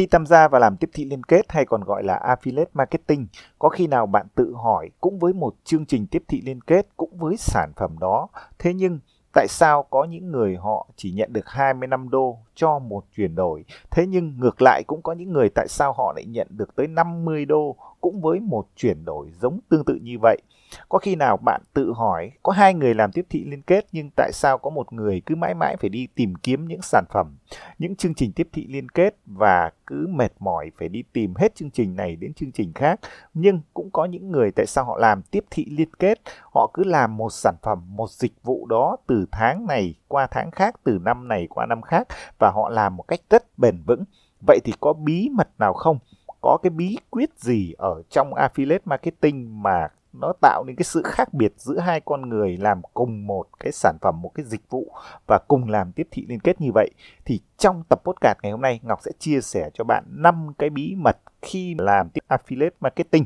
Khi tham gia và làm tiếp thị liên kết hay còn gọi là affiliate marketing, có khi nào bạn tự hỏi cũng với một chương trình tiếp thị liên kết cũng với sản phẩm đó, thế nhưng tại sao có những người họ chỉ nhận được 25 đô cho một chuyển đổi, thế nhưng ngược lại cũng có những người tại sao họ lại nhận được tới 50 đô cũng với một chuyển đổi giống tương tự như vậy. Có khi nào bạn tự hỏi có hai người làm tiếp thị liên kết nhưng tại sao có một người cứ mãi mãi phải đi tìm kiếm những sản phẩm, những chương trình tiếp thị liên kết và cứ mệt mỏi phải đi tìm hết chương trình này đến chương trình khác. Nhưng cũng có những người tại sao họ làm tiếp thị liên kết, họ cứ làm một sản phẩm, một dịch vụ đó từ tháng này qua tháng khác, từ năm này qua năm khác và họ làm một cách rất bền vững. Vậy thì có bí mật nào không? Có cái bí quyết gì ở trong affiliate marketing mà nó tạo nên cái sự khác biệt giữa hai con người làm cùng một cái sản phẩm, một cái dịch vụ và cùng làm tiếp thị liên kết như vậy thì trong tập podcast ngày hôm nay, Ngọc sẽ chia sẻ cho bạn năm cái bí mật khi làm tiếp affiliate marketing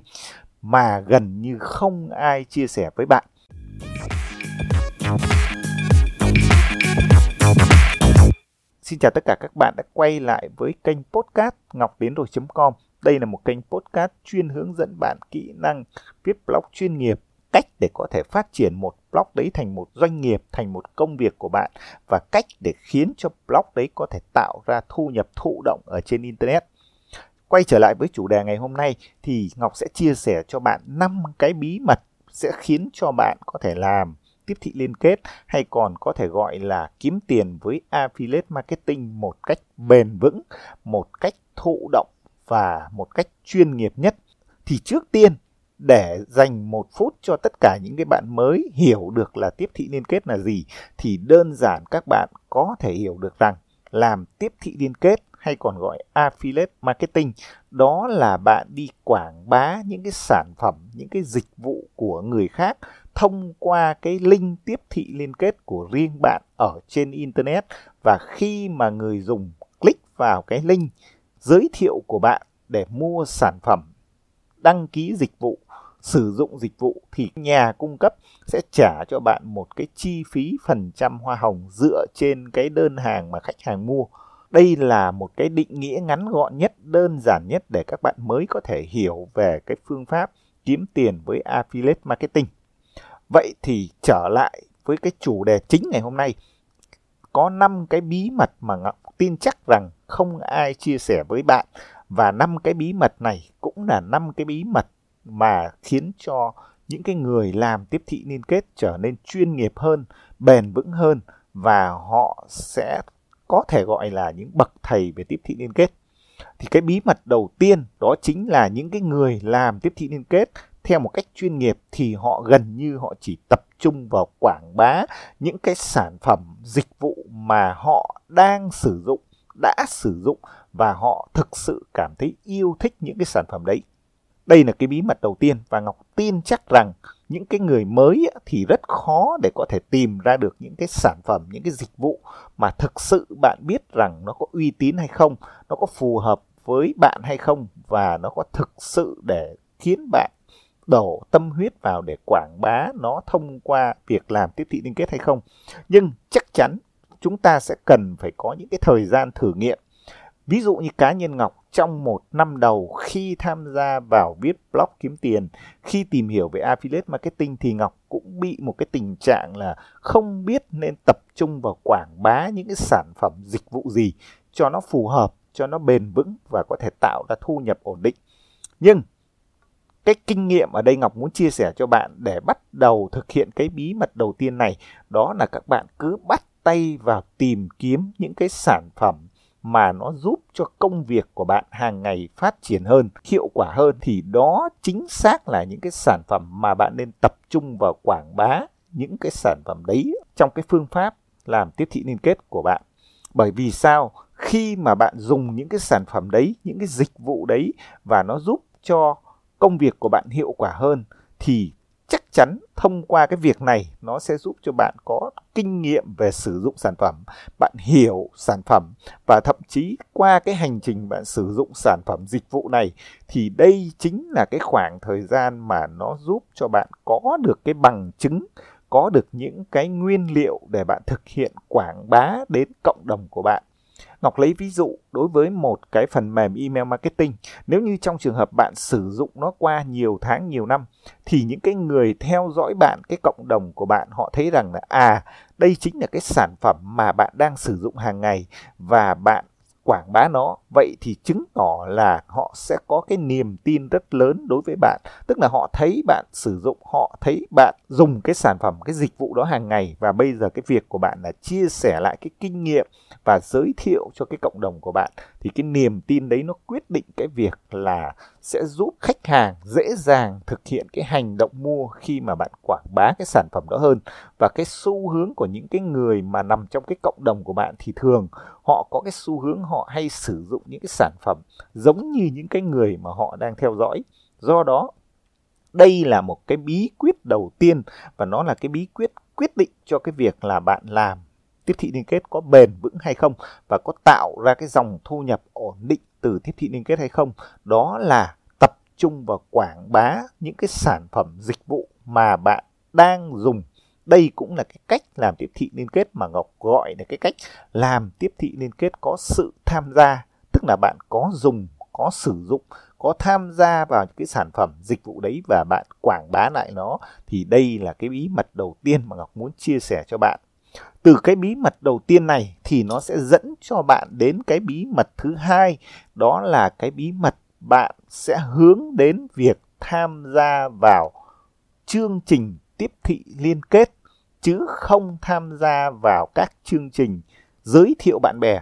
mà gần như không ai chia sẻ với bạn. Xin chào tất cả các bạn đã quay lại với kênh podcast ngọc đến rồi.com đây là một kênh podcast chuyên hướng dẫn bạn kỹ năng viết blog chuyên nghiệp, cách để có thể phát triển một blog đấy thành một doanh nghiệp, thành một công việc của bạn và cách để khiến cho blog đấy có thể tạo ra thu nhập thụ động ở trên internet. Quay trở lại với chủ đề ngày hôm nay thì Ngọc sẽ chia sẻ cho bạn 5 cái bí mật sẽ khiến cho bạn có thể làm tiếp thị liên kết hay còn có thể gọi là kiếm tiền với affiliate marketing một cách bền vững, một cách thụ động và một cách chuyên nghiệp nhất thì trước tiên để dành một phút cho tất cả những cái bạn mới hiểu được là tiếp thị liên kết là gì thì đơn giản các bạn có thể hiểu được rằng làm tiếp thị liên kết hay còn gọi affiliate marketing, đó là bạn đi quảng bá những cái sản phẩm, những cái dịch vụ của người khác thông qua cái link tiếp thị liên kết của riêng bạn ở trên internet. Và khi mà người dùng click vào cái link giới thiệu của bạn để mua sản phẩm, đăng ký dịch vụ, sử dụng dịch vụ thì nhà cung cấp sẽ trả cho bạn một cái chi phí phần trăm hoa hồng dựa trên cái đơn hàng mà khách hàng mua. Đây là một cái định nghĩa ngắn gọn nhất, đơn giản nhất để các bạn mới có thể hiểu về cái phương pháp kiếm tiền với affiliate marketing. Vậy thì trở lại với cái chủ đề chính ngày hôm nay. Có 5 cái bí mật mà Ngọc tin chắc rằng không ai chia sẻ với bạn và năm cái bí mật này cũng là năm cái bí mật mà khiến cho những cái người làm tiếp thị liên kết trở nên chuyên nghiệp hơn, bền vững hơn và họ sẽ có thể gọi là những bậc thầy về tiếp thị liên kết. Thì cái bí mật đầu tiên đó chính là những cái người làm tiếp thị liên kết theo một cách chuyên nghiệp thì họ gần như họ chỉ tập trung vào quảng bá những cái sản phẩm dịch vụ mà họ đang sử dụng đã sử dụng và họ thực sự cảm thấy yêu thích những cái sản phẩm đấy. Đây là cái bí mật đầu tiên và Ngọc tin chắc rằng những cái người mới thì rất khó để có thể tìm ra được những cái sản phẩm, những cái dịch vụ mà thực sự bạn biết rằng nó có uy tín hay không, nó có phù hợp với bạn hay không và nó có thực sự để khiến bạn đổ tâm huyết vào để quảng bá nó thông qua việc làm tiếp thị liên kết hay không. Nhưng chắc chắn chúng ta sẽ cần phải có những cái thời gian thử nghiệm. Ví dụ như cá nhân Ngọc trong một năm đầu khi tham gia vào viết blog kiếm tiền, khi tìm hiểu về affiliate marketing thì Ngọc cũng bị một cái tình trạng là không biết nên tập trung vào quảng bá những cái sản phẩm dịch vụ gì cho nó phù hợp, cho nó bền vững và có thể tạo ra thu nhập ổn định. Nhưng cái kinh nghiệm ở đây Ngọc muốn chia sẻ cho bạn để bắt đầu thực hiện cái bí mật đầu tiên này đó là các bạn cứ bắt tay vào tìm kiếm những cái sản phẩm mà nó giúp cho công việc của bạn hàng ngày phát triển hơn, hiệu quả hơn thì đó chính xác là những cái sản phẩm mà bạn nên tập trung vào quảng bá những cái sản phẩm đấy trong cái phương pháp làm tiếp thị liên kết của bạn. Bởi vì sao? Khi mà bạn dùng những cái sản phẩm đấy, những cái dịch vụ đấy và nó giúp cho công việc của bạn hiệu quả hơn thì chắn thông qua cái việc này, nó sẽ giúp cho bạn có kinh nghiệm về sử dụng sản phẩm, bạn hiểu sản phẩm và thậm chí qua cái hành trình bạn sử dụng sản phẩm dịch vụ này thì đây chính là cái khoảng thời gian mà nó giúp cho bạn có được cái bằng chứng, có được những cái nguyên liệu để bạn thực hiện quảng bá đến cộng đồng của bạn. Ngọc lấy ví dụ đối với một cái phần mềm email marketing, nếu như trong trường hợp bạn sử dụng nó qua nhiều tháng, nhiều năm thì những cái người theo dõi bạn, cái cộng đồng của bạn họ thấy rằng là à, đây chính là cái sản phẩm mà bạn đang sử dụng hàng ngày và bạn quảng bá nó vậy thì chứng tỏ là họ sẽ có cái niềm tin rất lớn đối với bạn. Tức là họ thấy bạn sử dụng, họ thấy bạn dùng cái sản phẩm, cái dịch vụ đó hàng ngày. Và bây giờ cái việc của bạn là chia sẻ lại cái kinh nghiệm và giới thiệu cho cái cộng đồng của bạn. Thì cái niềm tin đấy nó quyết định cái việc là sẽ giúp khách hàng dễ dàng thực hiện cái hành động mua khi mà bạn quảng bá cái sản phẩm đó hơn. Và cái xu hướng của những cái người mà nằm trong cái cộng đồng của bạn thì thường họ có cái xu hướng họ hay sử dụng những cái sản phẩm giống như những cái người mà họ đang theo dõi. Do đó, đây là một cái bí quyết đầu tiên và nó là cái bí quyết quyết định cho cái việc là bạn làm tiếp thị liên kết có bền vững hay không và có tạo ra cái dòng thu nhập ổn định từ tiếp thị liên kết hay không. Đó là tập trung vào quảng bá những cái sản phẩm dịch vụ mà bạn đang dùng. Đây cũng là cái cách làm tiếp thị liên kết mà Ngọc gọi là cái cách làm tiếp thị liên kết có sự tham gia tức là bạn có dùng, có sử dụng, có tham gia vào cái sản phẩm dịch vụ đấy và bạn quảng bá lại nó, thì đây là cái bí mật đầu tiên mà Ngọc muốn chia sẻ cho bạn. Từ cái bí mật đầu tiên này thì nó sẽ dẫn cho bạn đến cái bí mật thứ hai, đó là cái bí mật bạn sẽ hướng đến việc tham gia vào chương trình tiếp thị liên kết, chứ không tham gia vào các chương trình giới thiệu bạn bè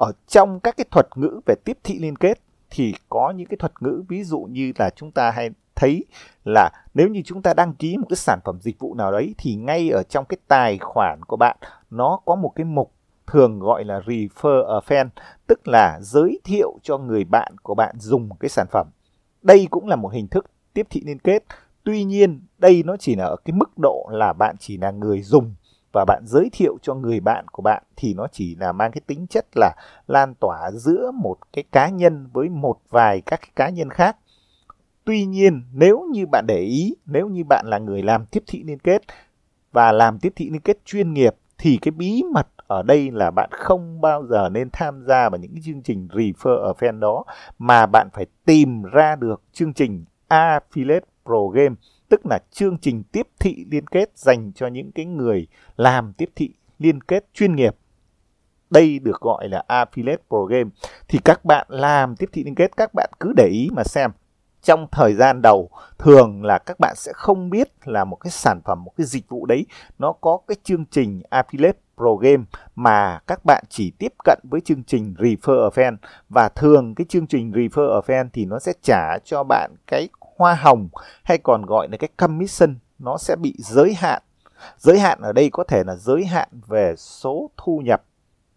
ở trong các cái thuật ngữ về tiếp thị liên kết thì có những cái thuật ngữ ví dụ như là chúng ta hay thấy là nếu như chúng ta đăng ký một cái sản phẩm dịch vụ nào đấy thì ngay ở trong cái tài khoản của bạn nó có một cái mục thường gọi là refer a friend tức là giới thiệu cho người bạn của bạn dùng cái sản phẩm. Đây cũng là một hình thức tiếp thị liên kết. Tuy nhiên, đây nó chỉ là ở cái mức độ là bạn chỉ là người dùng và bạn giới thiệu cho người bạn của bạn thì nó chỉ là mang cái tính chất là lan tỏa giữa một cái cá nhân với một vài các cái cá nhân khác. Tuy nhiên, nếu như bạn để ý, nếu như bạn là người làm tiếp thị liên kết và làm tiếp thị liên kết chuyên nghiệp thì cái bí mật ở đây là bạn không bao giờ nên tham gia vào những cái chương trình refer ở fan đó mà bạn phải tìm ra được chương trình affiliate program tức là chương trình tiếp thị liên kết dành cho những cái người làm tiếp thị liên kết chuyên nghiệp. Đây được gọi là affiliate program. Thì các bạn làm tiếp thị liên kết, các bạn cứ để ý mà xem. Trong thời gian đầu, thường là các bạn sẽ không biết là một cái sản phẩm, một cái dịch vụ đấy, nó có cái chương trình affiliate program mà các bạn chỉ tiếp cận với chương trình refer a fan và thường cái chương trình refer a fan thì nó sẽ trả cho bạn cái hoa hồng hay còn gọi là cái commission, nó sẽ bị giới hạn. Giới hạn ở đây có thể là giới hạn về số thu nhập.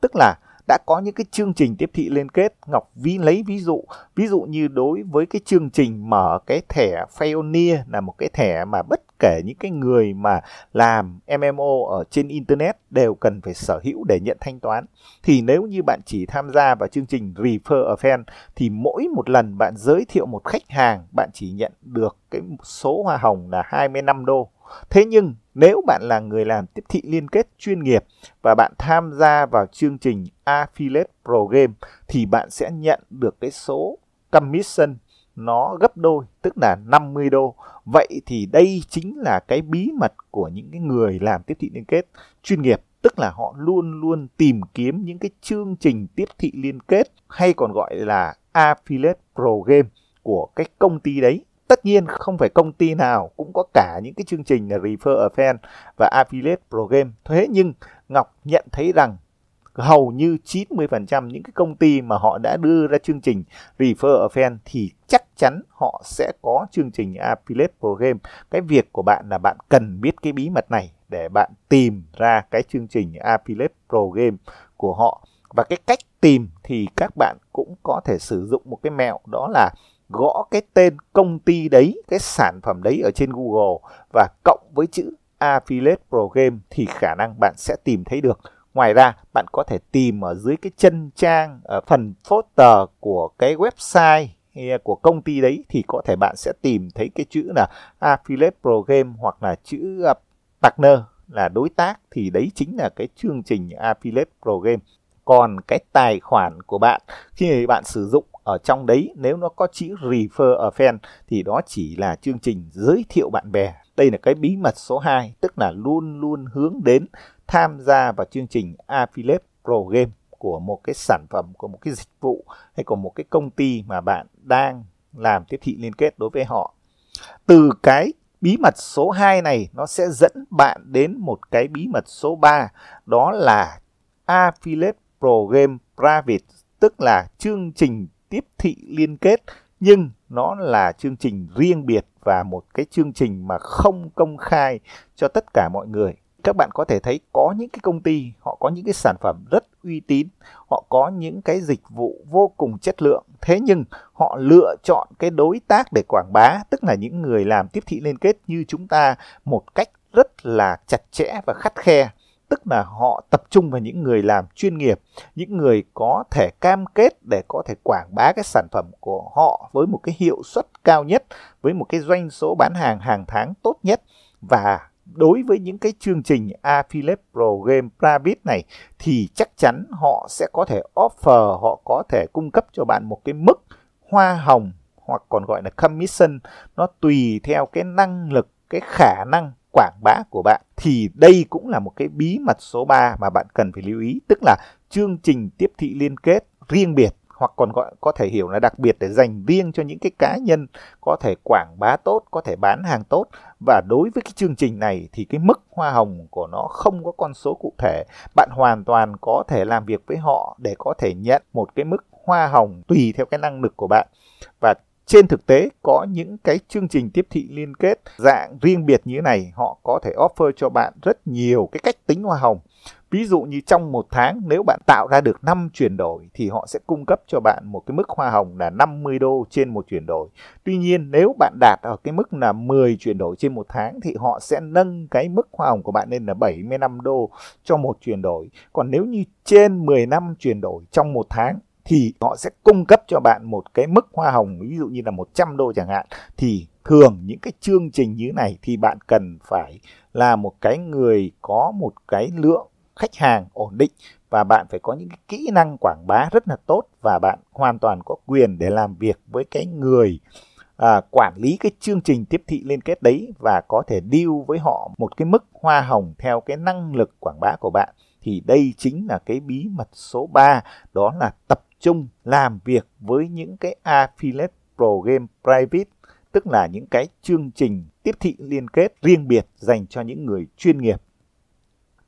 Tức là đã có những cái chương trình tiếp thị liên kết, Ngọc vi lấy ví dụ. Ví dụ như đối với cái chương trình mở cái thẻ Pioneer là một cái thẻ mà bất kể những cái người mà làm MMO ở trên internet đều cần phải sở hữu để nhận thanh toán. Thì nếu như bạn chỉ tham gia vào chương trình Refer a Fan thì mỗi một lần bạn giới thiệu một khách hàng, bạn chỉ nhận được cái số hoa hồng là 25 đô. Thế nhưng, nếu bạn là người làm tiếp thị liên kết chuyên nghiệp và bạn tham gia vào chương trình Affiliate Program thì bạn sẽ nhận được cái số commission nó gấp đôi, tức là 50 đô. Vậy thì đây chính là cái bí mật của những cái người làm tiếp thị liên kết chuyên nghiệp, tức là họ luôn luôn tìm kiếm những cái chương trình tiếp thị liên kết, hay còn gọi là affiliate program của cái công ty đấy tất nhiên không phải công ty nào cũng có cả những cái chương trình là refer a fan và affiliate program thế nhưng Ngọc nhận thấy rằng hầu như 90% những cái công ty mà họ đã đưa ra chương trình refer a thì chắc chắn họ sẽ có chương trình affiliate program. Cái việc của bạn là bạn cần biết cái bí mật này để bạn tìm ra cái chương trình affiliate program của họ. Và cái cách tìm thì các bạn cũng có thể sử dụng một cái mẹo đó là gõ cái tên công ty đấy, cái sản phẩm đấy ở trên Google và cộng với chữ Affiliate Program thì khả năng bạn sẽ tìm thấy được. Ngoài ra, bạn có thể tìm ở dưới cái chân trang ở phần footer của cái website của công ty đấy thì có thể bạn sẽ tìm thấy cái chữ là Affiliate Program hoặc là chữ à, partner là đối tác. Thì đấy chính là cái chương trình Affiliate Program. Còn cái tài khoản của bạn khi bạn sử dụng ở trong đấy nếu nó có chữ refer a fan thì đó chỉ là chương trình giới thiệu bạn bè. Đây là cái bí mật số 2 tức là luôn luôn hướng đến tham gia vào chương trình affiliate program của một cái sản phẩm, của một cái dịch vụ hay của một cái công ty mà bạn đang làm tiếp thị liên kết đối với họ. Từ cái bí mật số 2 này, nó sẽ dẫn bạn đến một cái bí mật số 3 đó là affiliate program private, tức là chương trình tiếp thị liên kết, nhưng nó là chương trình riêng biệt và một cái chương trình mà không công khai cho tất cả mọi người các bạn có thể thấy có những cái công ty, họ có những cái sản phẩm rất uy tín, họ có những cái dịch vụ vô cùng chất lượng. Thế nhưng, họ lựa chọn cái đối tác để quảng bá, tức là những người làm tiếp thị liên kết như chúng ta một cách rất là chặt chẽ và khắt khe. Tức là họ tập trung vào những người làm chuyên nghiệp, những người có thể cam kết để có thể quảng bá cái sản phẩm của họ với một cái hiệu suất cao nhất, với một cái doanh số bán hàng hàng tháng tốt nhất. Và đối với những cái chương trình affiliate program private này, thì chắc chắn họ sẽ có thể offer, họ có thể cung cấp cho bạn một cái mức hoa hồng hoặc còn gọi là commission. Nó tùy theo cái năng lực, cái khả năng quảng bá của bạn. Thì đây cũng là một cái bí mật số 3 mà bạn cần phải lưu ý. Tức là chương trình tiếp thị liên kết riêng biệt hoặc còn gọi có thể hiểu là đặc biệt để dành riêng cho những cái cá nhân có thể quảng bá tốt, có thể bán hàng tốt và đối với cái chương trình này thì cái mức hoa hồng của nó không có con số cụ thể. Bạn hoàn toàn có thể làm việc với họ để có thể nhận một cái mức hoa hồng tùy theo cái năng lực của bạn. Và trên thực tế có những cái chương trình tiếp thị liên kết dạng riêng biệt như thế này họ có thể offer cho bạn rất nhiều cái cách tính hoa hồng Ví dụ như trong một tháng, nếu bạn tạo ra được 5 chuyển đổi thì họ sẽ cung cấp cho bạn một cái mức hoa hồng là 50 đô trên một chuyển đổi. Tuy nhiên, nếu bạn đạt ở cái mức là 10 chuyển đổi trên một tháng thì họ sẽ nâng cái mức hoa hồng của bạn lên là 75 đô cho một chuyển đổi. Còn nếu như trên 10 năm chuyển đổi trong một tháng thì họ sẽ cung cấp cho bạn một cái mức hoa hồng, ví dụ như là 100 đô chẳng hạn thì thường những cái chương trình như này thì bạn cần phải là một cái người có một cái lượng khách hàng ổn định và bạn phải có những cái kỹ năng quảng bá rất là tốt và bạn hoàn toàn có quyền để làm việc với cái người à, quản lý cái chương trình tiếp thị liên kết đấy và có thể deal với họ một cái mức hoa hồng theo cái năng lực quảng bá của bạn. Thì đây chính là cái bí mật số 3 đó là tập trung làm việc với những cái affiliate program private tức là những cái chương trình tiếp thị liên kết riêng biệt dành cho những người chuyên nghiệp.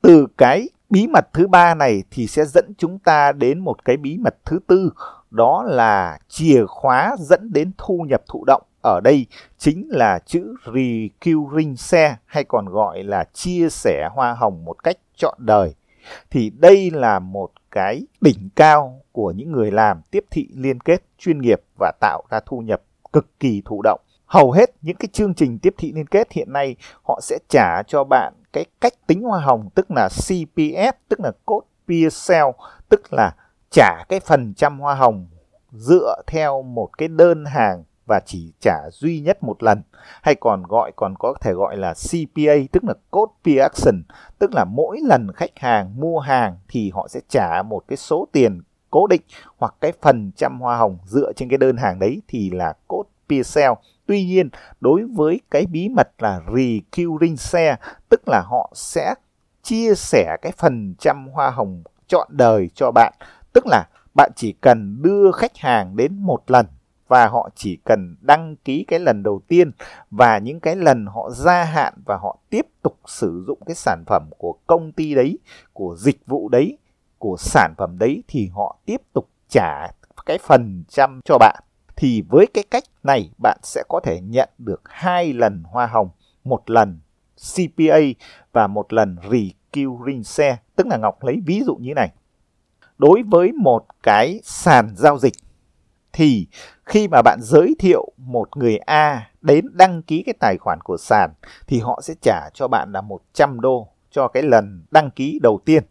Từ cái bí mật thứ ba này thì sẽ dẫn chúng ta đến một cái bí mật thứ tư, đó là chìa khóa dẫn đến thu nhập thụ động. Ở đây chính là chữ recurring share hay còn gọi là chia sẻ hoa hồng một cách trọn đời. Thì đây là một cái đỉnh cao của những người làm tiếp thị liên kết chuyên nghiệp và tạo ra thu nhập cực kỳ thụ động. Hầu hết những cái chương trình tiếp thị liên kết hiện nay, họ sẽ trả cho bạn cái cách tính hoa hồng, tức là CPS tức là code peer sale tức là trả cái phần trăm hoa hồng dựa theo một cái đơn hàng và chỉ trả duy nhất một lần. Hay còn gọi, còn có thể gọi là CPA tức là code peer action, tức là mỗi lần khách hàng mua hàng thì họ sẽ trả một cái số tiền cố định hoặc cái phần trăm hoa hồng dựa trên cái đơn hàng đấy thì là code peer sale Tuy nhiên, đối với cái bí mật là recurring share, tức là họ sẽ chia sẻ cái phần trăm hoa hồng chọn đời cho bạn. Tức là bạn chỉ cần đưa khách hàng đến một lần và họ chỉ cần đăng ký cái lần đầu tiên và những cái lần họ gia hạn và họ tiếp tục sử dụng cái sản phẩm của công ty đấy, của dịch vụ đấy, của sản phẩm đấy thì họ tiếp tục trả cái phần trăm cho bạn thì với cái cách này bạn sẽ có thể nhận được hai lần hoa hồng, một lần CPA và một lần recurring share, tức là Ngọc lấy ví dụ như này. Đối với một cái sàn giao dịch thì khi mà bạn giới thiệu một người A đến đăng ký cái tài khoản của sàn thì họ sẽ trả cho bạn là 100 đô cho cái lần đăng ký đầu tiên.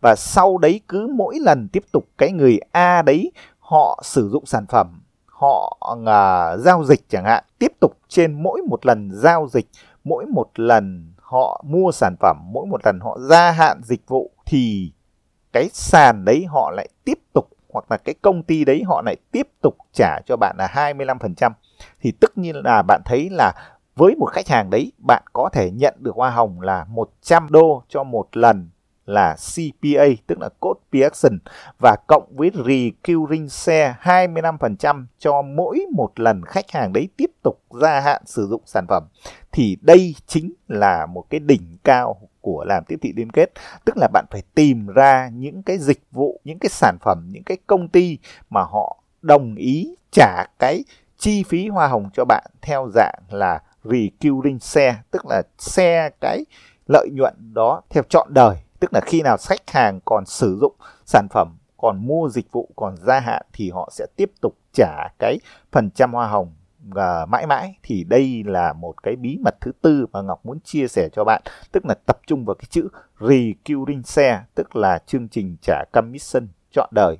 Và sau đấy cứ mỗi lần tiếp tục cái người A đấy họ sử dụng sản phẩm họ uh, giao dịch chẳng hạn tiếp tục trên mỗi một lần giao dịch mỗi một lần họ mua sản phẩm mỗi một lần họ gia hạn dịch vụ thì cái sàn đấy họ lại tiếp tục hoặc là cái công ty đấy họ lại tiếp tục trả cho bạn là 25% thì tất nhiên là bạn thấy là với một khách hàng đấy bạn có thể nhận được hoa hồng là 100 đô cho một lần là CPA tức là code per action và cộng với recurring share 25% cho mỗi một lần khách hàng đấy tiếp tục gia hạn sử dụng sản phẩm, thì đây chính là một cái đỉnh cao của làm tiếp thị liên kết. Tức là bạn phải tìm ra những cái dịch vụ, những cái sản phẩm, những cái công ty mà họ đồng ý trả cái chi phí hoa hồng cho bạn theo dạng là recurring share, tức là xe cái lợi nhuận đó theo trọn đời tức là khi nào khách hàng còn sử dụng sản phẩm, còn mua dịch vụ, còn gia hạn thì họ sẽ tiếp tục trả cái phần trăm hoa hồng và mãi mãi. Thì đây là một cái bí mật thứ tư mà Ngọc muốn chia sẻ cho bạn. Tức là tập trung vào cái chữ recurring share, tức là chương trình trả commission trọn đời.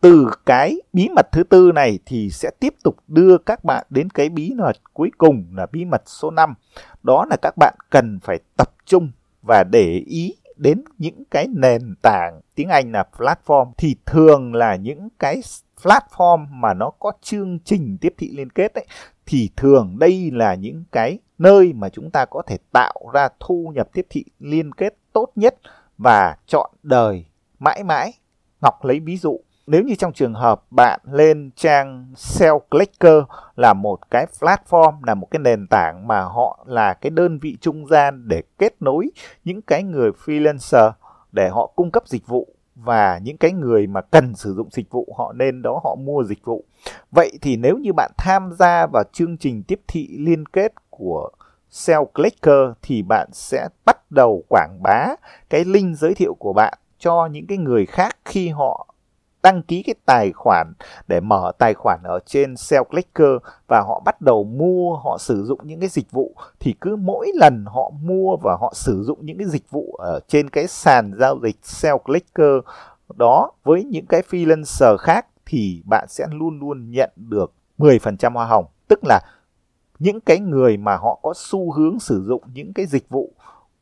Từ cái bí mật thứ tư này thì sẽ tiếp tục đưa các bạn đến cái bí mật cuối cùng là bí mật số 5 đó là các bạn cần phải tập trung và để ý đến những cái nền tảng, tiếng Anh là platform, thì thường là những cái platform mà nó có chương trình tiếp thị liên kết ấy, thì thường đây là những cái nơi mà chúng ta có thể tạo ra thu nhập tiếp thị liên kết tốt nhất và chọn đời mãi mãi. Ngọc lấy ví dụ nếu như trong trường hợp bạn lên trang Sell Clicker là một cái platform, là một cái nền tảng mà họ là cái đơn vị trung gian để kết nối những cái người freelancer để họ cung cấp dịch vụ và những cái người mà cần sử dụng dịch vụ, họ nên đó họ mua dịch vụ. Vậy thì nếu như bạn tham gia vào chương trình tiếp thị liên kết của Sell Clicker thì bạn sẽ bắt đầu quảng bá cái link giới thiệu của bạn cho những cái người khác khi họ đăng ký cái tài khoản để mở tài khoản ở trên Sell Clicker và họ bắt đầu mua, họ sử dụng những cái dịch vụ. Thì cứ mỗi lần họ mua và họ sử dụng những cái dịch vụ ở trên cái sàn giao dịch Sell Clicker đó với những cái freelancer khác thì bạn sẽ luôn luôn nhận được 10% hoa hồng. Tức là những cái người mà họ có xu hướng sử dụng những cái dịch vụ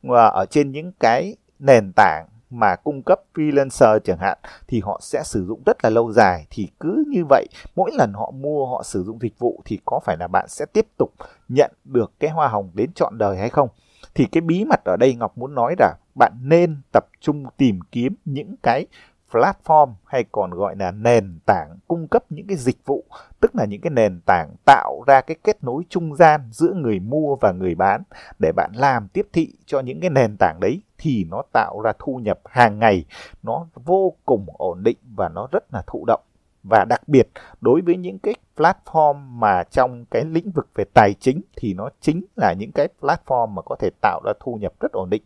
à, ở trên những cái nền tảng mà cung cấp freelancer chẳng hạn, thì họ sẽ sử dụng rất là lâu dài. Thì cứ như vậy, mỗi lần họ mua, họ sử dụng dịch vụ thì có phải là bạn sẽ tiếp tục nhận được cái hoa hồng đến trọn đời hay không? Thì cái bí mật ở đây Ngọc muốn nói là bạn nên tập trung tìm kiếm những cái platform hay còn gọi là nền tảng cung cấp những cái dịch vụ, tức là những cái nền tảng tạo ra cái kết nối trung gian giữa người mua và người bán để bạn làm tiếp thị cho những cái nền tảng đấy, thì nó tạo ra thu nhập hàng ngày, nó vô cùng ổn định và nó rất là thụ động. Và đặc biệt, đối với những cái platform mà trong cái lĩnh vực về tài chính thì nó chính là những cái platform mà có thể tạo ra thu nhập rất ổn định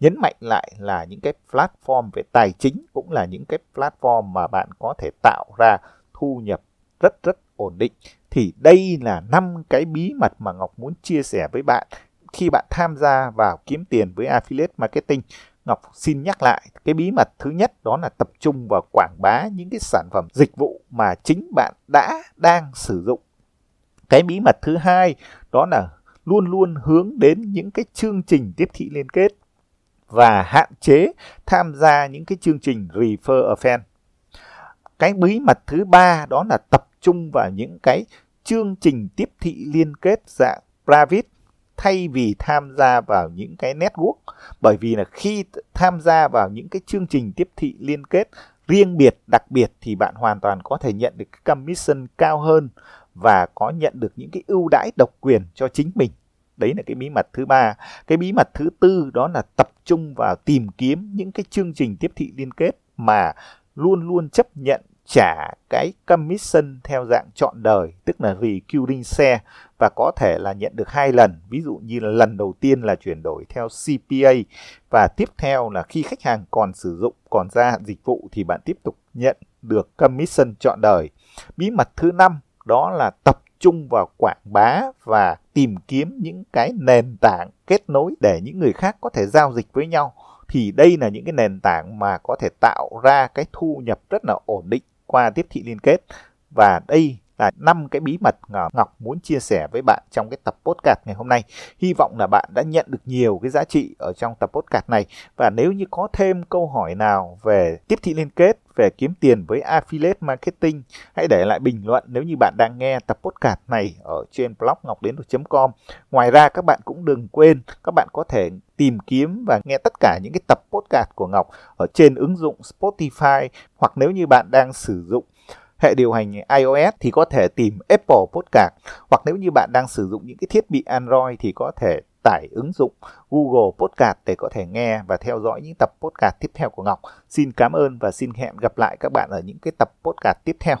nhấn mạnh lại là những cái platform về tài chính cũng là những cái platform mà bạn có thể tạo ra thu nhập rất rất ổn định. Thì đây là năm cái bí mật mà Ngọc muốn chia sẻ với bạn. Khi bạn tham gia vào kiếm tiền với affiliate marketing, Ngọc xin nhắc lại, cái bí mật thứ nhất đó là tập trung vào quảng bá những cái sản phẩm dịch vụ mà chính bạn đã đang sử dụng. Cái bí mật thứ hai đó là luôn luôn hướng đến những cái chương trình tiếp thị liên kết và hạn chế tham gia những cái chương trình refer a. Cái bí mật thứ ba đó là tập trung vào những cái chương trình tiếp thị liên kết dạng private thay vì tham gia vào những cái network bởi vì là khi tham gia vào những cái chương trình tiếp thị liên kết riêng biệt, đặc biệt thì bạn hoàn toàn có thể nhận được cái commission cao hơn và có nhận được những cái ưu đãi độc quyền cho chính mình đấy là cái bí mật thứ ba. Cái bí mật thứ tư đó là tập trung vào tìm kiếm những cái chương trình tiếp thị liên kết mà luôn luôn chấp nhận trả cái commission theo dạng chọn đời, tức là recurring share, và có thể là nhận được hai lần. Ví dụ như là lần đầu tiên là chuyển đổi theo CPA và tiếp theo là khi khách hàng còn sử dụng, còn ra dịch vụ thì bạn tiếp tục nhận được commission chọn đời. Bí mật thứ năm đó là tập trung vào quảng bá và tìm kiếm những cái nền tảng kết nối để những người khác có thể giao dịch với nhau. Thì đây là những cái nền tảng mà có thể tạo ra cái thu nhập rất là ổn định qua tiếp thị liên kết. Và đây là năm cái bí mật Ngọc muốn chia sẻ với bạn trong cái tập podcast ngày hôm nay. Hy vọng là bạn đã nhận được nhiều cái giá trị ở trong tập podcast này. Và nếu như có thêm câu hỏi nào về tiếp thị liên kết, về kiếm tiền với affiliate marketing, hãy để lại bình luận. Nếu như bạn đang nghe tập podcast này ở trên blog ngọc đến com. Ngoài ra, các bạn cũng đừng quên, các bạn có thể tìm kiếm và nghe tất cả những cái tập podcast của Ngọc ở trên ứng dụng Spotify. Hoặc nếu như bạn đang sử dụng hệ điều hành iOS thì có thể tìm Apple Podcast hoặc nếu như bạn đang sử dụng những cái thiết bị Android thì có thể tải ứng dụng Google Podcast để có thể nghe và theo dõi những tập podcast tiếp theo của Ngọc. Xin cảm ơn và xin hẹn gặp lại các bạn ở những cái tập podcast tiếp theo.